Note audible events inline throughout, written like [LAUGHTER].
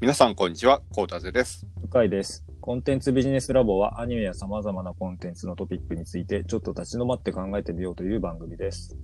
皆さん、こんにちは。コータゼです。深いです。コンテンツビジネスラボはアニメや様々なコンテンツのトピックについてちょっと立ち止まって考えてみようという番組です。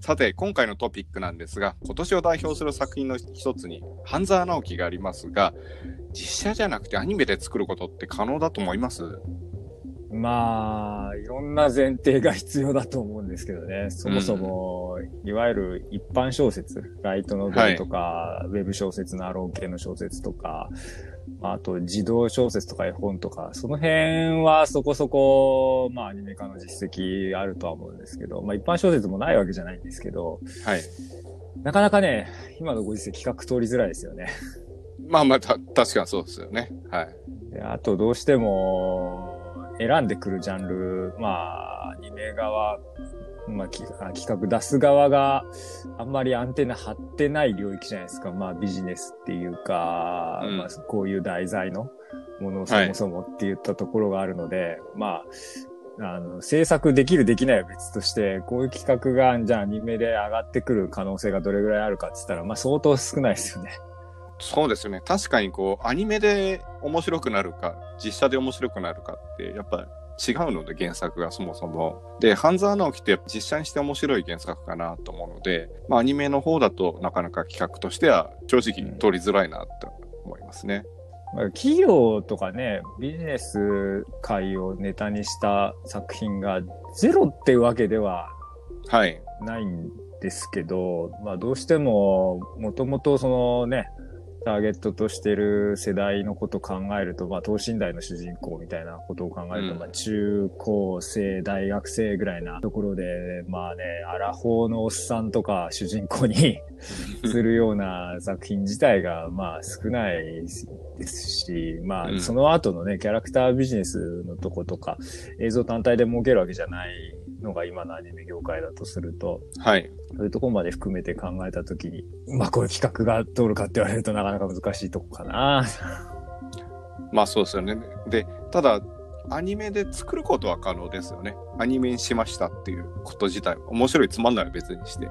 さて、今回のトピックなんですが、今年を代表する作品の一つに、半沢直樹がありますが、実写じゃなくてアニメで作ることって可能だと思います？まあ、いろんな前提が必要だと思うんですけどね。そもそも、いわゆる一般小説、ライトノベルとか、ウェブ小説のアロー系の小説とか、あと児童小説とか絵本とか、その辺はそこそこ、まあアニメ化の実績あるとは思うんですけど、まあ一般小説もないわけじゃないんですけど、はい。なかなかね、今のご時世企画通りづらいですよね。まあまあ、た確かにそうですよね。はい。であとどうしても選んでくるジャンル、まあ、アニメ側、まあ、企画出す側があんまりアンテナ張ってない領域じゃないですか。まあビジネスっていうか、うんまあこういう題材のものをそもそもって言ったところがあるので、まあ、あの、制作できるできないは別として、こういう企画が、じゃあアニメで上がってくる可能性がどれぐらいあるかって言ったら、まあ相当少ないですよね。そうですよね。確かにこう、アニメで面白くなるか、実写で面白くなるかって、やっぱ違うので、原作がそもそも。で、半沢直樹って実写にして面白い原作かなと思うので、まあアニメの方だとなかなか企画としては正直取りづらいなと思いますね。まあ企業とかね、ビジネス界をネタにした作品がゼロってわけでははい。ないんですけど、まあどうしても、もともとそのね、ターゲットとしてる世代のことを考えると、まあ等身大の主人公みたいなことを考えると、うん。まあ中高生、大学生ぐらいなところで、まあね、アラフォーのおっさんとか主人公に [LAUGHS] するような作品自体が、まあ少ないですし、まうん。あその後のね、キャラクタービジネスのとことか、映像単体で儲けるわけじゃないのが今のアニメ業界だとすると、はい。そういうところまで含めて考えたときに、まあこういう企画が通るかって言われるとなかなか難しいとこかな。まあそうですよね。で、ただ、アニメで作ることは可能ですよね。アニメにしましたっていうこと自体、面白いつまんないは別にして。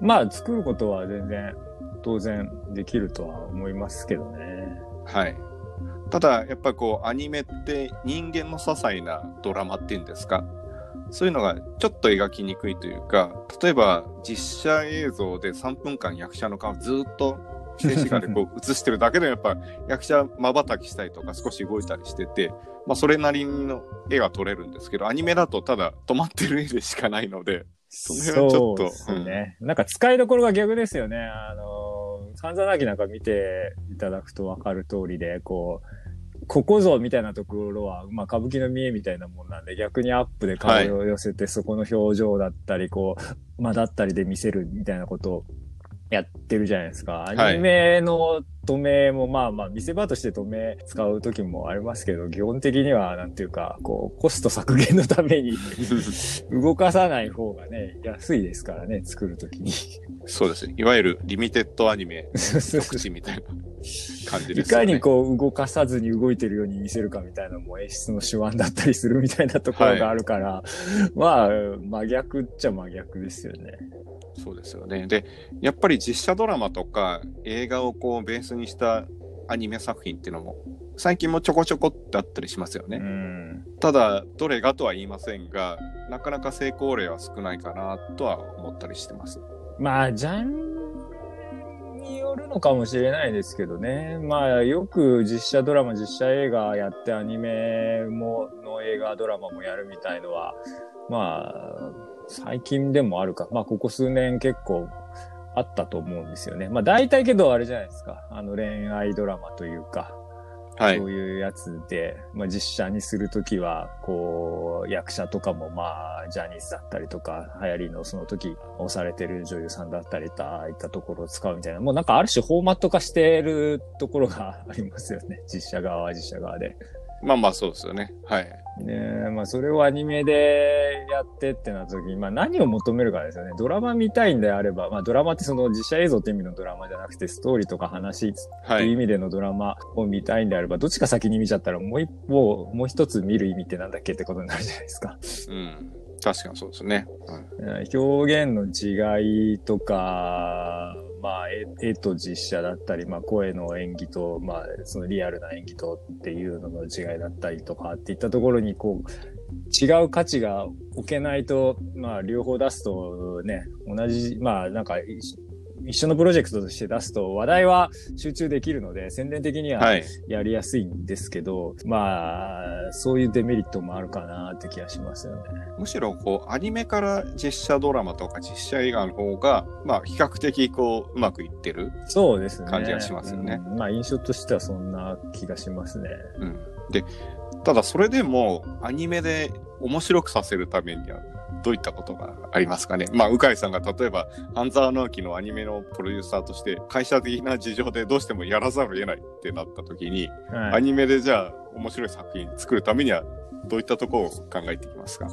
まあ作ることは全然当然できるとは思いますけどね。はい。ただ、やっぱりこう、アニメって人間の些細なドラマっていうんですか、そういうのがちょっと描きにくいというか、例えば実写映像で3分間役者の顔ずっと静止画でこう [LAUGHS] 映してるだけでやっぱ役者瞬きしたりとか少し動いたりしてて、まあそれなりの絵が撮れるんですけど、アニメだとただ止まってる絵でしかないので、その辺はちょっとそうですね。なんか使いどころが逆ですよね。あの、三座なきなんか見ていただくとわかる通りで、こう、ここぞみたいなところは、まあ歌舞伎の見えみたいなもんなんで、逆にアップで顔を寄せて、そこの表情だったり、こう、間だったりで見せるみたいなことをやってるじゃないですか。いアニメの止めもまあまあ見せ場として止め使う時もありますけど、基本的にはなんていうか、こう、コスト削減のために [LAUGHS] 動かさない方がね、安いですからね、作るときに。そうですね。いわゆるリミテッドアニメ特地みたいな感じいですよね。かにこう動かさずに動いてるように見せるかみたいなのも演出の手腕だったりするみたいなところがあるから、まあ、真逆っちゃ真逆ですよね。そうですよね。で、やっぱり実写ドラマとか映画をこうベースにしたアニメ作品っていうのも最近もちょこちょこってあったりしますようね。ん。ただ、どれがとは言いませんが、なかなか成功例は少ないかなとは思ったりしてます。まあ、ジャンルによるのかもしれないですけどね。まあ、よく実写ドラマ、実写映画やってアニメも、の映画ドラマもやるみたいのは、まあ、最近でもあるか。まあ、ここ数年結構あったと思うんですよね。まあ、大体けどあれじゃないですか。あの恋愛ドラマというか、はいそう。いうやつで、まあ、実写にするときは、こう、役者とかもまあ、ジャニーズだったりとか、流行りのその時押されてる女優さんだったりとああいったところを使うみたいな、もうなんかある種フォーマット化してるところがありますよね。実写側は実写側で。まあまあそうですよね。はい。ねえ、まあそれをアニメでやってってなった時に、まあ何を求めるかですよね。ドラマ見たいんであれば、まあドラマってその実写映像って意味のドラマじゃなくて、ストーリーとか話っはい。ていう意味でのドラマを見たいんであれば、どっちか先に見ちゃったらもう一方、もう一つ見る意味ってなんだっけってことになるじゃないですか。うん。確かにそうですね。うん表現の違いとか、まあ、絵と実写だったり、まあ、声の演技と、まあ、そのリアルな演技とっていうのの違いだったりとかっていったところに、こう、違う価値が置けないと、まあ、両方出すとね、同じ、まあ、なんか、一一緒のプロジェクトとして出すと話題は集中できるので、宣伝的にははい。やりやすいんですけど、まあ、そういうデメリットもあるかなって気がしますよね。むしろ、こう、アニメから実写ドラマとか実写映画の方が、まあ、比較的、こう、うまくいってる。そうですね。感じがしますよねうんまあ、印象としてはそんな気がしますね。うん。で、ただそれでも、アニメで面白くさせるためには、どういったことがありますかね？まあ、鵜飼さんが例えば、半沢直樹のアニメのプロデューサーとして、会社的な事情でどうしてもやらざるを得ないってなった時に、はいアニメでじゃあ、面白い作品作るためには、どういったところを考えていきますか？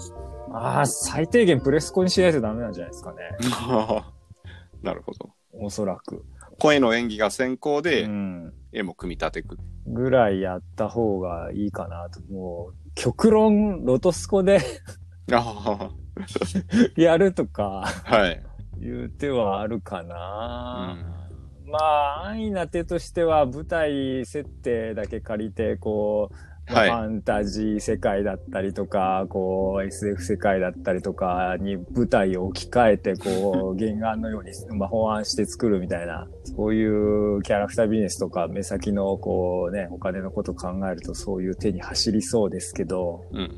ああ、最低限プレスコにしないとダメなんじゃないですかね。[LAUGHS] なるほど。おそらく。声の演技が先行うで、ん。絵も組み立てく。ぐらいやった方がいいかなと。もう、極論、ロトスコであ [LAUGHS] やるとか、あ、はい。いう手はあるかな。まあ、安易な手としては、舞台設定だけ借りて、こう、ファンタジー世界だったりとか、こう、SF 世界だったりとかに舞台を置き換えて、こう、[LAUGHS] 原案のように、まあ、法案して作るみたいな、そういうキャラクタービジネスとか、目先の、こうね、お金のこと考えると、そういう手に走りそうですけど、うん。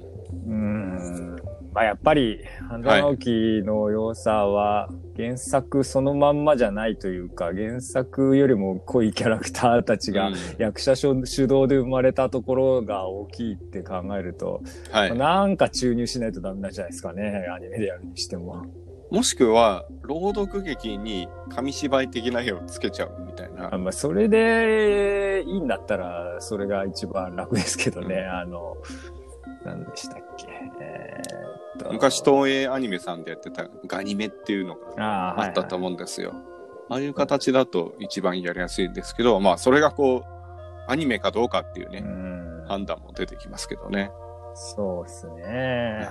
うーんまあやっぱり、半沢直樹の良さは、原作そのまんまじゃないというか、原作よりも濃いキャラクターたちがうん役者主主導で生まれたところが大きいって考えると、はい。なんか注入しないとダメなんじゃないですかね、アニメでやるにしても。もしくは、朗読劇に紙芝居的な絵をつけちゃうみたいなあ。まあ、それでいいんだったら、それが一番楽ですけどね、あの、何でしたっけ。えー昔東映アニメさんでやってたガニメっていうのがあったと思うんですよ。ああいう形だと一番やりやすいんですけど、まあそれがこう、アニメかどうかっていうね、うん判断も出てきますけどね。そうですね。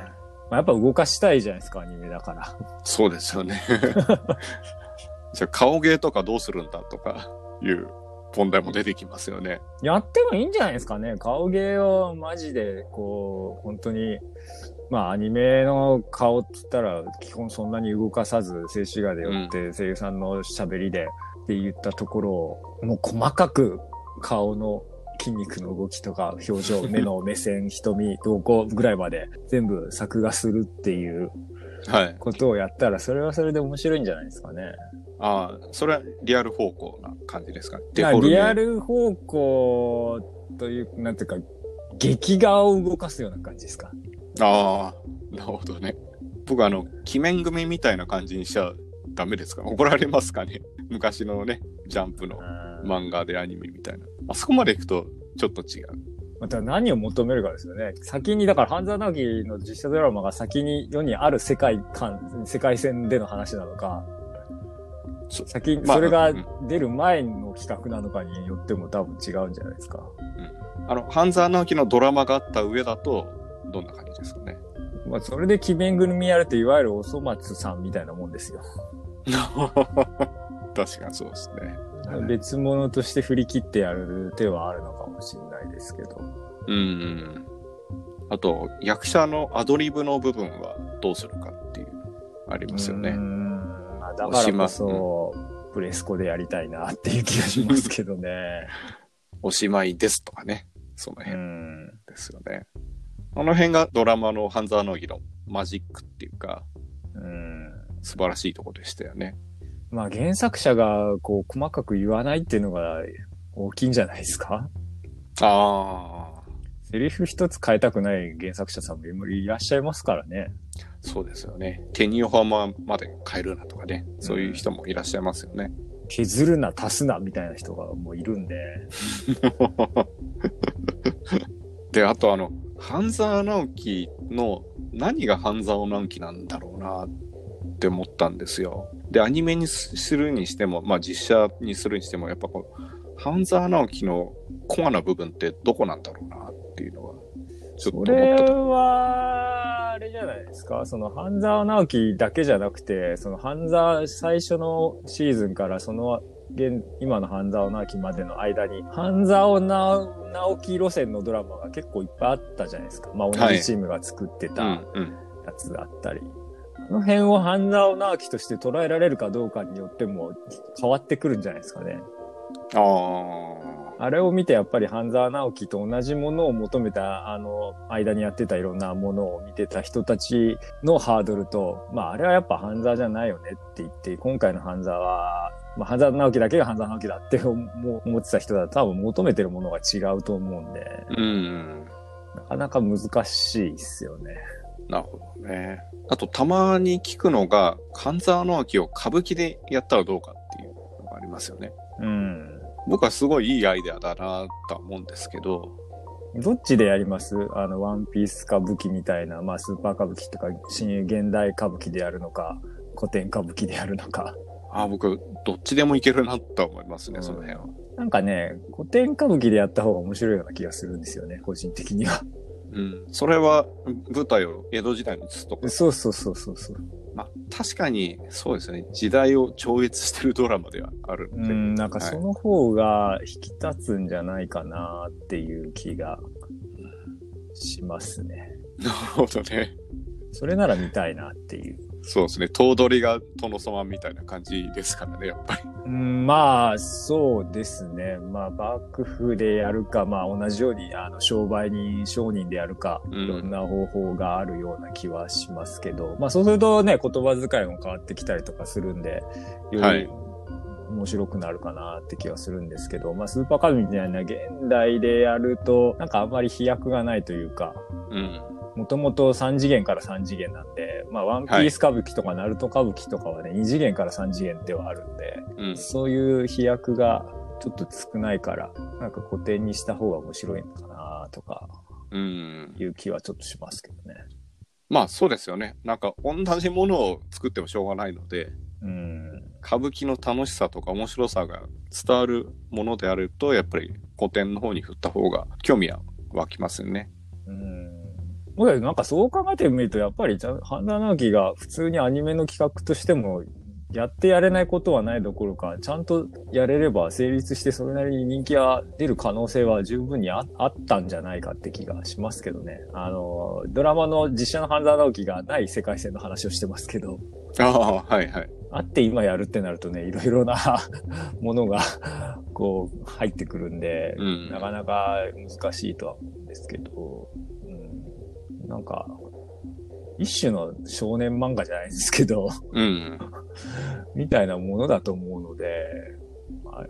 まあ、やっぱ動かしたいじゃないですか、アニメだから。そうですよね。[LAUGHS] じゃあ顔芸とかどうするんだとかいう問題も出てきますよね。やってもいいんじゃないですかね。顔芸をマジで、こう、本当に、まあ、アニメの顔って言ったら、基本そんなに動かさず、静止画で寄って、声優さんの喋りでって言ったところを、もう細かく顔の筋肉の動きとか、表情、目の目線、瞳、動向ぐらいまで全部作画するっていうはい。ことをやったら、それはそれで面白いんじゃないですかね。ああ、それはリアル方向な感じですか？リアル方向という、なんていうか、劇画を動かすような感じですか？ああ、なるほどね。僕あの、鬼面組みたいな感じにしちゃダメですか？怒られますかね？昔のね、ジャンプのま漫画でアニメみたいな。あそこまで行くとちょっと違う。また何を求めるかですよね。先に、だから、半沢直樹の実写ドラマが先に世にある世界観、世界線での話なのか、そ先に、まあそれがうん出る前の企画なのかによっても多分違うんじゃないですか。あの、半沢直樹のドラマがあった上だと、どんな感じ？ですかね。まあ、それで鬼面組やるって、いわゆるおそ松さんみたいなもんですよ。[LAUGHS] 確かにそうですね。別物として振り切ってやる手はあるのかもしれないですけど。うん。あと、役者のアドリブの部分はどうするかっていう、ありますよね。うーんまあだからこそ、プレスコでやりたいなっていう気がしますけどね。[LAUGHS] おしまいですとかね。そのう辺ん。ですよね。あの辺がドラマの半沢直樹のマジックっていうか、うん。素晴らしいとこでしたよね。まあ原作者がこう細かく言わないっていうのが大きいんじゃないですか？ああ、セリフ一つ変えたくない原作者さんもいらっしゃいますからね。そうですよね。手にオハマまで変えるなとかね。そういう人もいらっしゃいますよね。削るな、足すな、みたいな人がもういるんで。[LAUGHS] で、あとあの、半沢直樹の何が半沢直樹なんだろうなって思ったんですよ。で、アニメにするにしても、まあ実写にするにしても、やっぱこう、半沢直樹のコアな部分ってどこなんだろうなっていうのは、ちょっと思それったと。は、あれじゃないですか？その、半沢直樹だけじゃなくて、その、半沢最初のシーズンからその、現、今の半沢直樹までの間に、半沢直樹路線のドラマが結構いっぱいあったじゃないですか。まあ、同じチームが作ってたやつだったり。この辺を半沢直樹として捉えられるかどうかによっても変わってくるんじゃないですかね。ああ。あれを見てやっぱり半沢直樹と同じものを求めた、あの、間にやってたいろんなものを見てた人たちのハードルと、まああれはやっぱ半沢じゃないよねって言って、今回の半沢は、まあ半沢直樹だけが半沢直樹だって思ってた人だと多分求めてるものが違うと思うんで、うん、なかなか難しいっすよね。なるほどね。あとたまに聞くのが、半沢直樹を歌舞伎でやったらどうかっていうのがありますよね。うん。僕はすごいいいアイデアだなと思うんですけど。どっちでやります？あの、ワンピース歌舞伎みたいな、まあ、スーパー歌舞伎とか、新現代歌舞伎でやるのか、古典歌舞伎でやるのか。あ僕、どっちでもいけるなと思いますね、うん、その辺は。なんかね、古典歌舞伎でやった方が面白いような気がするんですよね、個人的には。うん。それは、舞台を江戸時代に移すとか。そうそうそうそうそう。まあ、確かに、そうですね。時代を超越してるドラマではあるので。うん、なんかその方が引き立つんじゃないかなっていう気がしますね。[LAUGHS] なるほどね。それなら見たいなっていう。そうですね。頭取が殿様みたいな感じですからね、やっぱり。うん、まあ、そうですね。まあ、幕府でやるか、まあ、同じように、あの、商売人、商人でやるか、いろんな方法があるような気はしますけど、うん、まあ、そうするとね、言葉遣いも変わってきたりとかするんで、より、面白くなるかなって気はするんですけど、まあ、スーパーカードみたいな現代でやると、なんかあんまり飛躍がないというか、うん。もともと3次元から3次元なんで、まあ、ワンピース歌舞伎とかナルト歌舞伎とかはね、2次元から3次元ではあるんで、うん、そういう飛躍がちょっと少ないから、なんか古典にした方が面白いのかなとか、うん。いう気はちょっとしますけどね。まあそうですよね。なんか同じものを作ってもしょうがないので、うん、歌舞伎の楽しさとか面白さが伝わるものであると、やっぱり古典の方に振った方が興味は湧きますよね。うんなんかそう考えてみると、やっぱり、半田直樹が普通にアニメの企画としても、やってやれないことはないどころか、ちゃんとやれれば成立してそれなりに人気が出る可能性は十分にあったんじゃないかって気がしますけどね。あの、ドラマの実写の半沢直樹がない世界線の話をしてますけど。ああ、はいはい。あって今やるってなるとね、いろいろな [LAUGHS] ものがこう、入ってくるんで、うん、なかなか難しいとは思うんですけど、なんか、一種の少年漫画じゃないですけどうん、みたいなものだと思うので、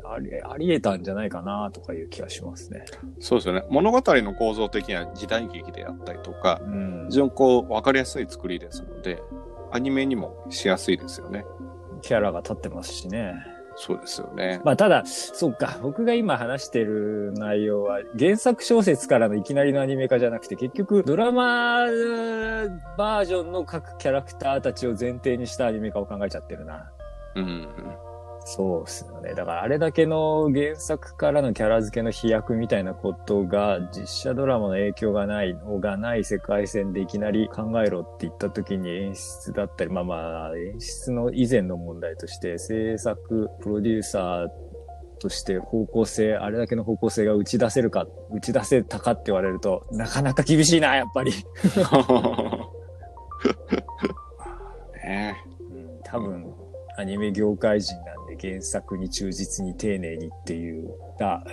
ありあり得たんじゃないかなとかいう気がしますね。そうですよね。物語の構造的には時代劇であったりとか、うん、非常にこう分かりやすい作りですので、アニメにもしやすいですよね。キャラが立ってますしね。そうですよね。まあ、ただ、そうか、僕が今話してる内容は、原作小説からのいきなりのアニメ化じゃなくて、結局、ドラマバージョンの各キャラクターたちを前提にしたアニメ化を考えちゃってるな。うん。そうっすよね。だからあれだけの原作からのキャラ付けの飛躍みたいなことが実写ドラマの影響がないのがない世界線でいきなり考えろって言った時に演出だったり、まあまあ演出の以前の問題として制作、プロデューサーとして方向性、あれだけの方向性が打ち出せるか、打ち出せたかって言われると、なかなか厳しいな、やっぱり。ねうん、多分、アニメ業界人な原作に忠実に丁寧にっていうが、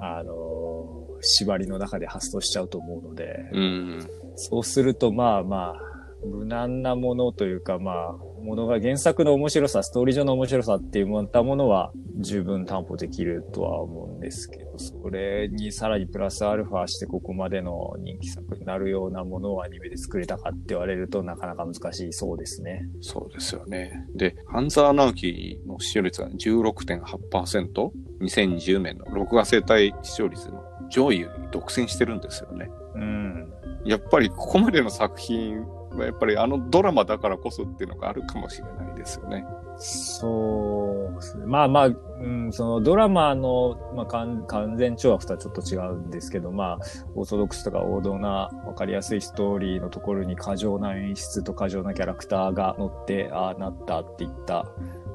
あのー、縛りの中で発想しちゃうと思うので、うん、そうするとまあまあ、無難なものというか、まあ、ものが原作の面白さ、ストーリー上の面白さっていうものは十分担保できるとは思うんですけど、それにさらにプラスアルファしてここまでの人気作になるようなものをアニメで作れたかって言われるとなかなか難しいそうですね。そうですよね。で、半沢直樹の視聴率が16.8%、2020年の録画生態視聴率の上位に独占してるんですよね。うん。やっぱりここまでの作品やっぱりあのドラマだからこそっていうのがあるかもしれないですよね。そうですね。まあまあ、うん、そのドラマの、まあ、完全懲悪とはちょっと違うんですけど、まあ、オーソドックスとか王道なわかりやすいストーリーのところに過剰な演出と過剰なキャラクターが乗って、ああなったっていった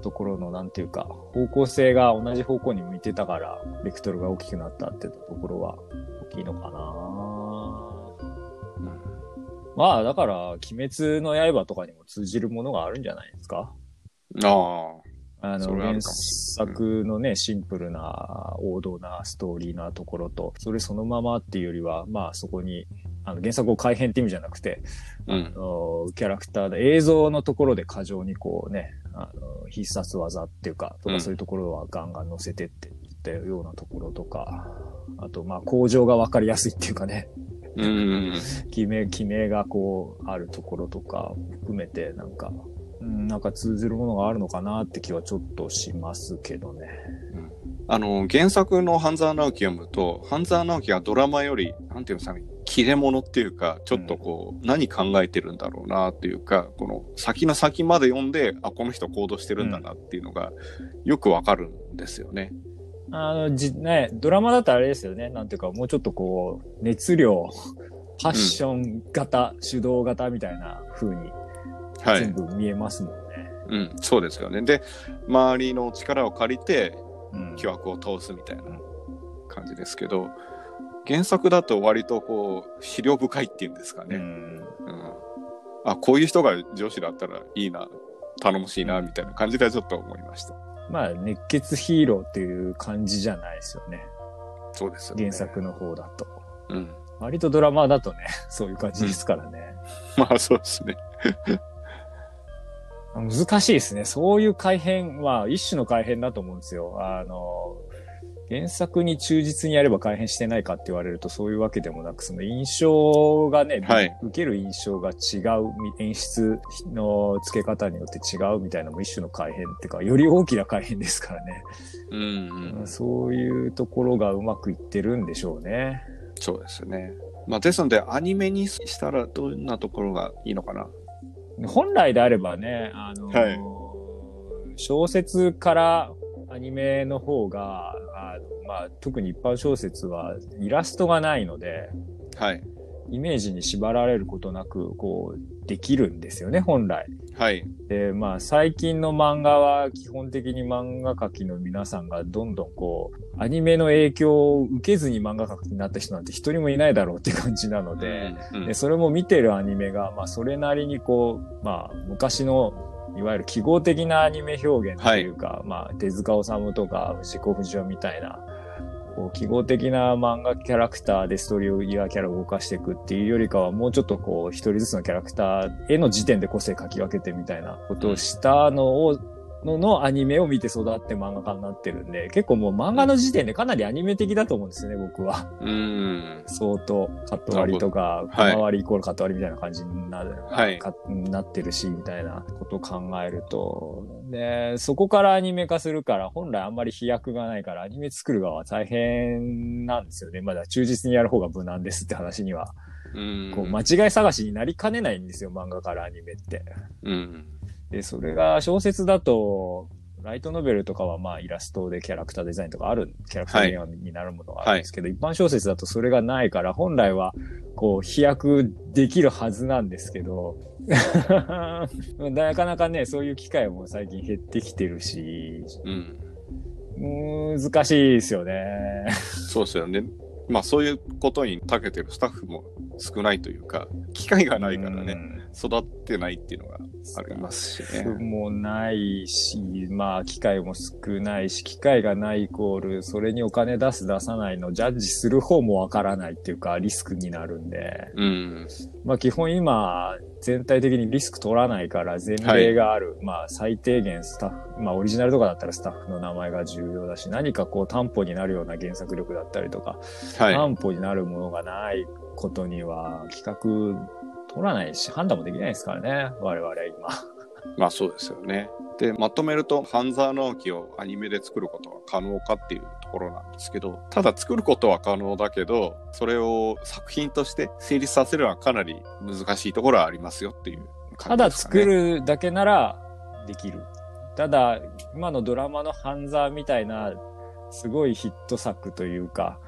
ところの、なんていうか、方向性が同じ方向に向いてたから、ベクトルが大きくなったってところは大きいのかな。まあ、だから、鬼滅の刃とかにも通じるものがあるんじゃないですか？ああ。ある原作のね、シンプルな、王道なストーリーなところと、それそのままっていうよりは、まあそこに、あの原作を改変って意味じゃなくて、あ、うん。あ。のキャラクターで映像のところで過剰にこうね、あの必殺技っていうか、とうん。かそういうところはガンガン乗せてっていったようなところとか、あとまあ工場がわかりやすいっていうかね、うん。[LAUGHS] 決め、決めがこう、あるところとか含めて、なんか、うん、なんか通ずるものがあるのかなって気はちょっとしますけどね。あの、原作の半沢直樹読むと、半沢直樹がドラマより、なんていうんですかね、切れ者っていうか、ちょっとこう、何考えてるんだろうなっていうか、この先の先まで読んで、あ、この人行動してるんだなっていうのが、よくわかるんですよね。あの、じ、ね、ドラマだとあれですよね。なんていうか、もうちょっとこう、熱量、パッション型、主導型みたいな風にはい全。部見えますもんね。うん、そうですよね。で、周りの力を借りて、うん。巨悪を倒すみたいな感じですけど、原作だと割とこう、資料深いっていうんですかね。うん。うんあ、こういう人が上司だったらいいな、頼もしいな、みたいな感じではちょっと思いました。まあ、熱血ヒーローっていう感じじゃないですよね。そうですよね。原作の方だと。うん。割とドラマだとね、[LAUGHS] そういう感じですからね。まあそうですね。[LAUGHS] 難しいですね。そういう改変は一種の改変だと思うんですよ。あの、原作に忠実にやれば改変してないかって言われるとそういうわけでもなく、その印象がね、はい受ける印象が違う、演出の付け方によって違うみたいなのも一種の改変っていうか、より大きな改変ですからね。うん、うん。そういうところがうまくいってるんでしょうね。そうですね。まあですので、アニメにしたらどんなところがいいのかな？本来であればね、あのはい小説からアニメの方が、あのまあ、特に一般小説はイラストがないので、はい。イメージに縛られることなく、こう、できるんですよね、本来。はい。で、まあ、最近の漫画は基本的に漫画描きの皆さんがどんどんこう、アニメの影響を受けずに漫画描きになった人なんて一人もいないだろうって感じなので、うんで、それも見てるアニメが、まあ、それなりにこう、まあ、昔の、いわゆる記号的なアニメ表現というか、まあ、手塚治虫とか藤子不二雄みたいな、こう、記号的な漫画キャラクターでストーリーやキャラを動かしていくっていうよりかは、もうちょっとこう、一人ずつのキャラクターへの時点で個性書き分けてみたいなことをしたのを、ののアニメを見て育って漫画家になってるんで、結構もう漫画の時点でかなりアニメ的だと思うんですよね、僕は。うん。相当カット割りとか、小回りイコールカット割りみたいな感じになる、はいかなってるし、みたいなことを考えると、で、そこからアニメ化するから、本来あんまり飛躍がないから、アニメ作る側は大変なんですよね。まだ忠実にやる方が無難ですって話には。うん。こう、間違い探しになりかねないんですよ、漫画からアニメって。うん。で、それが小説だと、ライトノベルとかはまあイラストでキャラクターデザインとかある、キャラクターデザインになるものがあるんですけど、一般小説だとそれがないから、本来はこう飛躍できるはずなんですけど、[LAUGHS] なかなかね、そういう機会も最近減ってきてるし、うん。難しいですよね。そうですよね。まあそういうことに長けてるスタッフも少ないというか、機会がないからね、育ってないっていうのがありますしね。もないし、まあ、機会も少ないし、機会がないイコール、それにお金出す出さないの、ジャッジする方もわからないっていうか、リスクになるんで、うん。まあ、基本今、全体的にリスク取らないから、前例がある、まあ、最低限スタッフ、まあ、オリジナルとかだったらスタッフの名前が重要だし、何かこう、担保になるような原作力だったりとか、はい。担保になるものがないことには、企画取らないし、判断もできないですからね、我々は今。[LAUGHS] まあそうですよね。で、まとめると、半沢直樹をアニメで作ることは可能かっていうところなんですけど、ただ作ることは可能だけど、それを作品として成立させるのはかなり難しいところはありますよっていうただ感じですかね。作るだけならできる。ただ、今のドラマの半沢みたいな、すごいヒット作というか、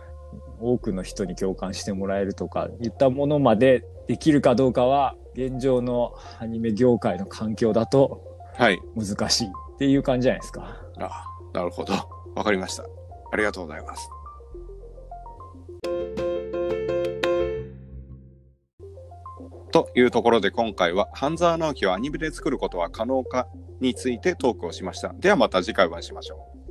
多くの人に共感してもらえるとか、いったものまでできるかどうかは、現状のアニメ業界の環境だとはい。難しいっていう感じじゃないですか。あなるほど。わかりました。ありがとうございます。というところで今回は半沢直樹をアニメで作ることは可能かについてトークをしました。ではまた次回お会いしましょう。